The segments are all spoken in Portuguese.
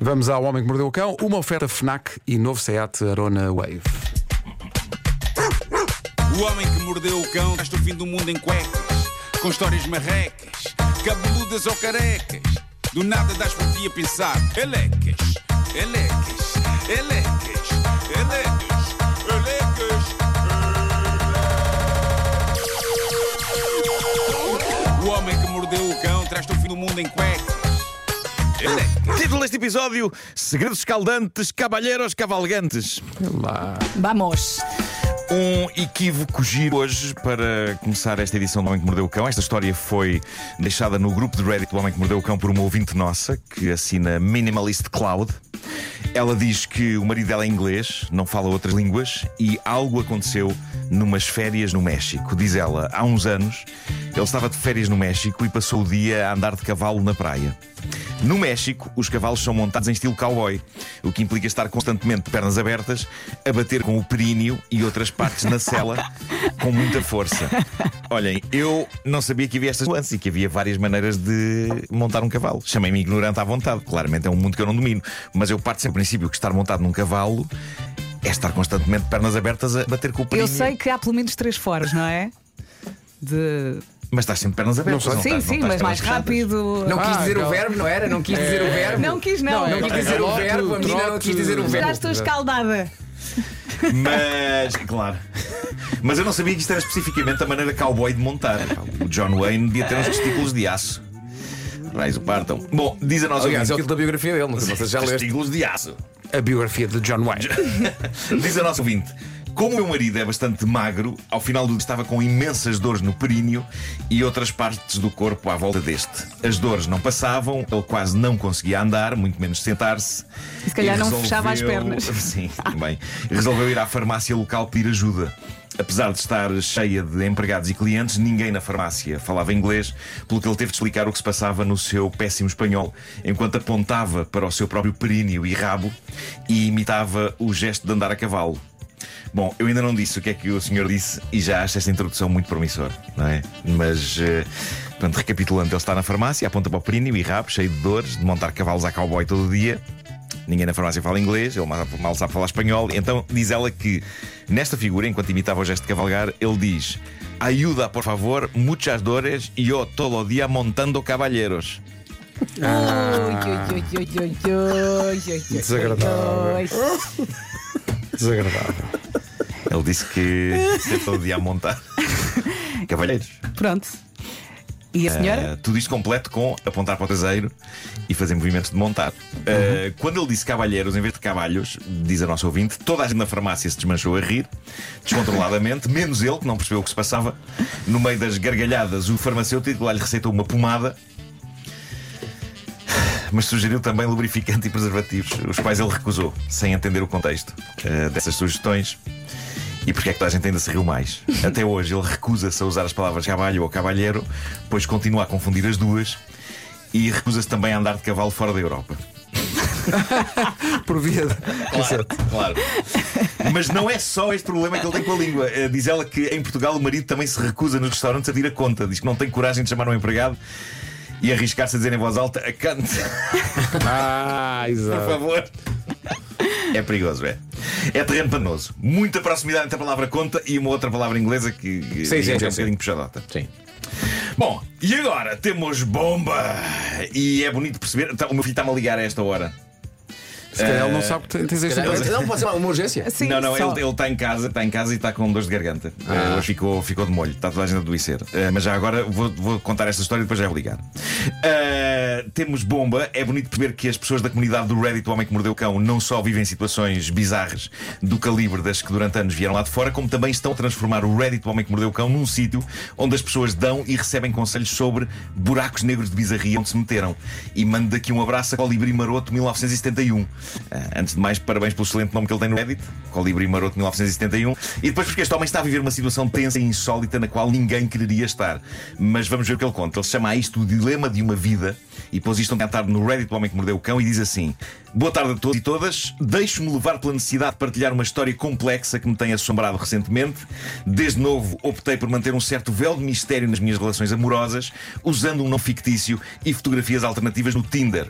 Vamos ao Homem que Mordeu o Cão, uma oferta FNAC e novo Seat Arona Wave. O homem que mordeu o cão gasta o fim do mundo em cuecas, com histórias marrecas, cabeludas ou carecas. Do nada das por ti a pensar, elecas, elecas, elecas, elecas, elecas. O homem que mordeu o cão traz-te o fim do mundo em cuecas. Título deste episódio: Segredos escaldantes, cavalheiros cavalgantes. Lá. Vamos. Um equívoco giro hoje para começar esta edição do Homem que Mordeu o Cão. Esta história foi deixada no grupo de Reddit do Homem que Mordeu o Cão por uma ouvinte nossa que assina Minimalist Cloud. Ela diz que o marido dela é inglês, não fala outras línguas e algo aconteceu numas férias no México. Diz ela, há uns anos, ele estava de férias no México e passou o dia a andar de cavalo na praia. No México, os cavalos são montados em estilo cowboy, o que implica estar constantemente de pernas abertas, a bater com o períneo e outras partes na cela com muita força. Olhem, eu não sabia que havia estas nuances e que havia várias maneiras de montar um cavalo. Chamei-me ignorante à vontade, claramente é um mundo que eu não domino, mas eu parto sempre do princípio que estar montado num cavalo é estar constantemente de pernas abertas a bater com o períneo. Eu sei que há pelo menos três formas, não é? De. Mas estás sempre pernas abertas. Não não sim, estás- não sim, estás mas mais rápido. Não quis Ah, dizer o aquela- verbo, não era? Não quis dizer o verbo. Não quis, não. Não quis dizer o verbo, a menina não quis dizer o verbo. Já estou escaldada. Mas, claro. Mas eu não sabia que isto era especificamente a maneira cowboy de montar. O John Wayne devia ter uns testículos de aço. Raios o partam. Bom, diz a nossa Aliás, é o ouvinte título da biografia dele, não se já leste. testículos de aço. A biografia de John Wayne. Diz a nossa ouvinte. Como o meu marido é bastante magro, ao final do dia estava com imensas dores no períneo e outras partes do corpo à volta deste. As dores não passavam, ele quase não conseguia andar, muito menos sentar-se. E se calhar E não fechava as resolveu- pernas. Sim, também. Resolveu ir à farmácia local pedir ajuda. Apesar de estar cheia de empregados e clientes, ninguém na farmácia falava inglês, pelo que ele teve de explicar o que se passava no seu péssimo espanhol, enquanto apontava para o seu próprio períneo e rabo e imitava o gesto de andar a cavalo. Bom, eu ainda não disse o que é que o senhor disse e já acho esta introdução muito promissora, não é? Mas, eh, portanto, recapitulando, ele está na farmácia, aponta para o períneo e rabo, cheio de dores, de montar cavalos a cowboy todo o dia. Ninguém na farmácia fala inglês, ele mal, mal sabe falar espanhol. Então diz ela que, nesta figura, enquanto imitava o gesto de cavalgar, ele diz: Ayuda, por favor, muchas dores y yo todo día montando caballeros. Ui, ui, ui, ui, ui, ui, ui, ui, Desagradável. Desagradável. Ele disse que é todo dia a montar cavalheiros. Pronto. E a senhora? Uh, tudo isto completo com apontar para o traseiro e fazer movimentos de montar. Uh, Quando ele disse cavalheiros em vez de cavalhos, diz a nossa ouvinte, toda a gente na farmácia se desmanchou a rir, descontroladamente, menos ele, que não percebeu o que se passava. No meio das gargalhadas, o farmacêutico lá lhe receitou uma pomada. Mas sugeriu também lubrificante e preservativos, os quais ele recusou, sem entender o contexto uh, dessas sugestões. E porque é que toda a gente ainda se riu mais? Até hoje ele recusa-se a usar as palavras cavalho ou cavalheiro, pois continua a confundir as duas e recusa-se também a andar de cavalo fora da Europa. Por via de... Claro, claro. Mas não é só este problema que ele tem com a língua. Eh, Diz ela que em Portugal o marido também se recusa nos restaurantes a vir a conta. Diz que não tem coragem de chamar um empregado e arriscar-se a dizer em voz alta: acante, Ah, por exato. favor. É perigoso, é. É terreno panoso. Muita proximidade entre a palavra conta e uma outra palavra inglesa que, que Sim, sim, é um sim, bocadinho puxadota. Sim. Bom, e agora temos bomba! E é bonito perceber. Tá, O meu filho está-me a ligar a esta hora. Se calhar ele não sabe que tens este Não, não pode ser uma urgência. Sim, não, não, só. ele, está em casa, está em casa e está com dores de garganta. Eh, hoje ficou, ficou de molho, está toda a gente a adoecer. Eh, mas já agora vou, vou contar esta história e depois já vou ligar. Eh, temos bomba. É bonito perceber que as pessoas da comunidade do Reddit, o Homem que Mordeu o Cão, não só vivem situações bizarras do calibre das que durante anos vieram lá de fora, como também estão a transformar o Reddit, o Homem que Mordeu o Cão, num sítio onde as pessoas dão e recebem conselhos sobre buracos negros de bizarria onde se meteram. E mando daqui um abraço a Colibri Maroto 1971. Eh, antes de mais, parabéns pelo excelente nome que ele tem no Reddit, Colibri Maroto 1971. E depois porque este homem está a viver uma situação tensa e insólita na qual ninguém quereria estar. Mas vamos ver o que ele conta. Ele chama a isto o dilema de uma vida e pôs isto a cantar no Reddit do Homem que Mordeu o Cão e diz assim: Boa tarde a todos e todas. Deixo-me levar pela necessidade de partilhar uma história complexa que me tem assombrado recentemente. Desde novo, optei por manter um certo véu de mistério nas minhas relações amorosas, usando um nome fictício e fotografias alternativas no Tinder.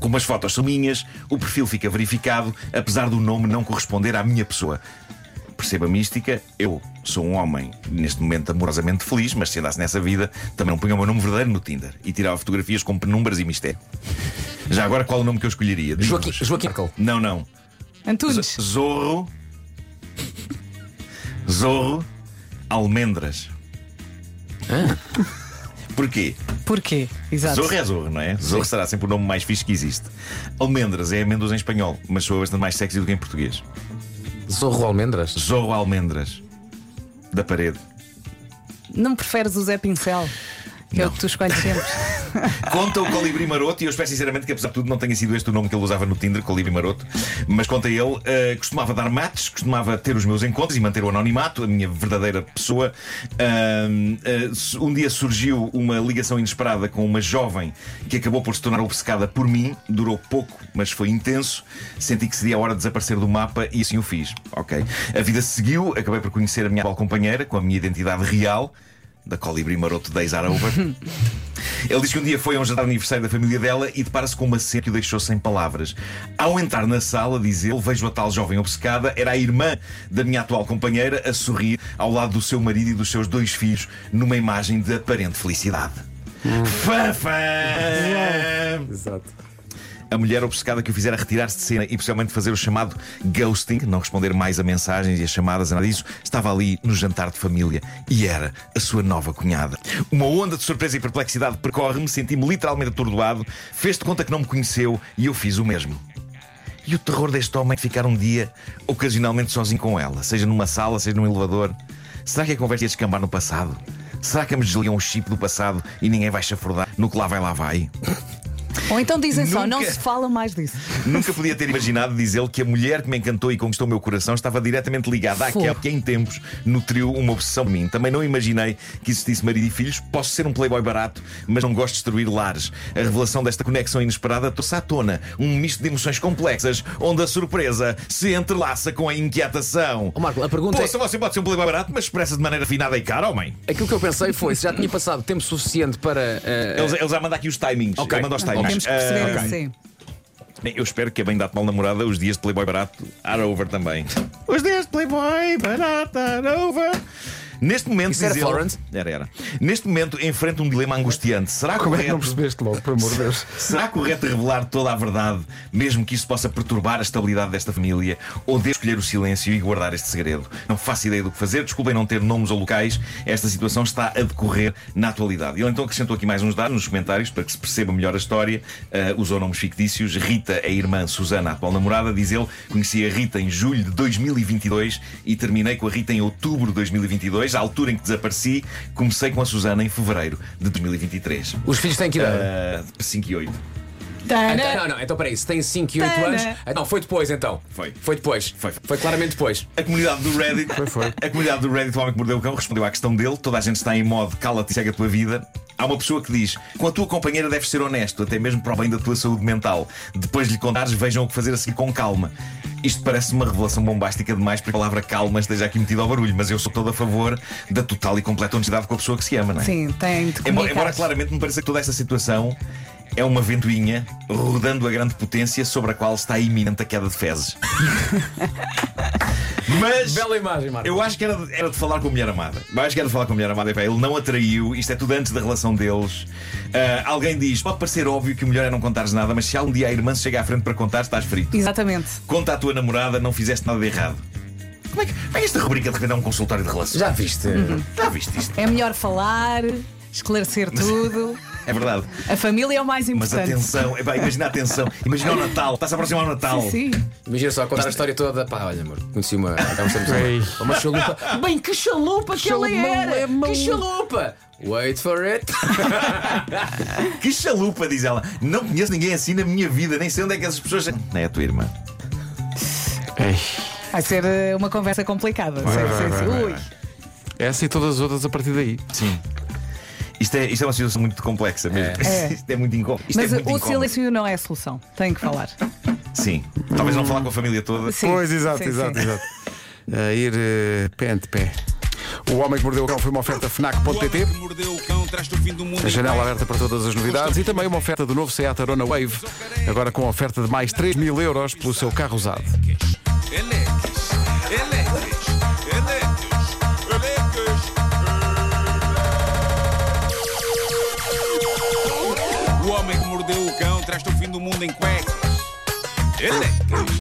Como as fotos são minhas, o perfil fica verificado, apesar do nome não corresponder à minha pessoa. Perceba a mística, eu sou um homem, neste momento amorosamente feliz, mas se andasse nessa vida, também não punha o meu nome verdadeiro no Tinder e tirava fotografias com penumbras e mistério. Já agora, qual o nome que eu escolheria? Joaquim, Joaquim. Não, não. Antunes. Z- Zorro. Zorro Almendras. Porquê? Porquê? Exato. Zorro é zorro, não é? Zorro será sempre o nome mais fixe que existe. Almendras é amêndoas em espanhol, mas soa bastante mais sexy do que em português. Zorro Almendras. Zorro Almendras. Da parede. Não preferes o Zé Pincel? Que é o que tu escolhes sempre. Conta o Colibri Maroto, e eu espero sinceramente que, apesar de tudo, não tenha sido este o nome que ele usava no Tinder, Colibri Maroto. Mas conta ele, eh, costumava dar mates, costumava ter os meus encontros e manter o anonimato, a minha verdadeira pessoa. Ahm, eh, um dia surgiu uma ligação inesperada com uma jovem que acabou por se tornar obcecada por mim. Durou pouco, mas foi intenso. Senti que seria a hora de desaparecer do mapa e assim o fiz. Ok. A vida seguiu, acabei por conhecer a minha atual companheira com a minha identidade real. Da Colibri Maroto Days Are Over. Ele diz que um dia foi a um jantar de aniversário da família dela e depara-se com uma cena que o deixou sem palavras. Ao entrar na sala, diz ele, vejo a tal jovem obcecada, era a irmã da minha atual companheira, a sorrir ao lado do seu marido e dos seus dois filhos, numa imagem de aparente felicidade. Fã, fã! Exato. A mulher obcecada que o fizera retirar-se de cena e possivelmente fazer o chamado ghosting, não responder mais a mensagens e a chamadas, nada disso, estava ali no jantar de família e era a sua nova cunhada. Uma onda de surpresa e perplexidade percorre-me, senti-me literalmente atordoado, fez de conta que não me conheceu e eu fiz o mesmo. E o terror deste homem de ficar um dia ocasionalmente sozinho com ela, seja numa sala, seja num elevador. Será que a conversa ia descambar no passado? Será que me desligam o chip do passado e ninguém vai chafurdar no que lá vai lá vai? Ou então dizem só, não se fala mais disso. Nunca podia ter imaginado, diz ele, que a mulher que me encantou e conquistou o meu coração estava diretamente ligada àquela Fogo. que em tempos nutriu uma obsessão por mim. Também não imaginei que existisse marido e filhos. Posso ser um playboy barato, mas não gosto de destruir lares. A revelação desta conexão inesperada trouxe à tona um misto de emoções complexas, onde a surpresa se entrelaça com a inquietação. Ó Marco, a pergunta Poxa, você pode ser um playboy barato, mas expressa de maneira afinada e cara, homem. é. Aquilo que eu pensei foi se já tinha passado tempo suficiente para. eh, Eles, eles já mandam aqui os timings. Ok. Ele manda os timings. Temos que perceber Ah, isso, sim. Bem, Eu espero que a bem date mal namorada os dias de Playboy barato are over também. Os dias de Playboy barato are over. Neste momento, Isso era diz ele- Florence? Era, era. Neste momento enfrenta um dilema angustiante. Será Como é que não correto, percebeste logo, por amor de Deus? será correto revelar toda a verdade, mesmo que isso possa perturbar a estabilidade desta família? Ou devo escolher o silêncio e guardar este segredo? Não faço ideia do que fazer. Desculpem não ter nomes ou locais. Esta situação está a decorrer na atualidade. Ele então acrescentou aqui mais uns dados nos comentários para que se perceba melhor a história. Ah, usou nomes fictícios. Rita, a irmã Susana, a atual namorada, diz ele. Conheci a Rita em julho de 2022 e terminei com a Rita em outubro de 2022, à altura em que desapareci. Comecei com a Susana em fevereiro de 2023. Os filhos têm que idade? Ah, 5 e 8. Ah, então, não, não, então peraí, se tem 5 e 8 Tana. anos. ah, Não, foi depois então. Foi. Foi depois. Foi. Foi claramente depois. A comunidade do Reddit, a comunidade do Reddit, o homem que mordeu o cão, respondeu à questão dele. Toda a gente está em modo cala-te e segue a tua vida. Há uma pessoa que diz: com a tua companheira deves ser honesto, até mesmo para o bem da tua saúde mental. Depois de lhe contares, vejam o que fazer a seguir com calma. Isto parece uma revelação bombástica demais para que a palavra calma esteja aqui metida ao barulho, mas eu sou todo a favor da total e completa honestidade com a pessoa que se ama, não é? Sim, tem de Embora, embora claramente me pareça que toda esta situação é uma ventoinha rodando a grande potência sobre a qual está iminente a queda de fezes. Mas. Bela imagem, Marco. Eu acho que era, de- era de falar com a mulher amada. Eu acho que era de falar com a mulher amada. Epá, Ele não atraiu, isto é tudo antes da relação deles. Ah, alguém diz: pode parecer óbvio que o melhor é não contares nada, mas se algum dia a irmã se chega à frente para contar, estás frito. Exatamente. Conta à tua namorada, não fizeste nada de errado. Como é que, como é que esta rubrica de repente é um consultório de relações? Já viste? Já viste isto? É melhor falar, esclarecer tudo. É verdade. A família é o mais Mas importante. atenção, epá, imagina a atenção. Imagina o Natal, está-se a aproximar o Natal. Sim. Imagina só contar a história toda. Pá, olha, amor, conheci uma. Uma, uma chalupa. Bem, que chalupa que ela era! é. Que chalupa! Wait for it. Que chalupa, diz ela. Não conheço ninguém assim na minha vida, nem sei onde é que essas pessoas. Não é a tua irmã. Ei, Vai ser eh, uma conversa complicada. Vai, Sim, vai, sim, vai, sim. vai, Ui. essa e todas as outras a partir daí. Sim. Isto é, isto é uma situação muito complexa mesmo. É. Isto é muito incómodo. Isto Mas é muito o silêncio não é a solução. Tenho que falar. Sim. Talvez não falar com a família toda. Sim. Pois, exato, Sim, exato, sim. exato. A ir eh, pé de pé. O Homem que Mordeu o Cão foi uma oferta FNAC.pt. Mordeu o cão, traz o fim do mundo. A janela aberta para todas as novidades e também uma oferta do novo Seat Arona Wave, agora com oferta de mais 3 mil euros pelo seu carro usado. mordeu o cão, traz o fim do mundo em cuecas. Elecas. É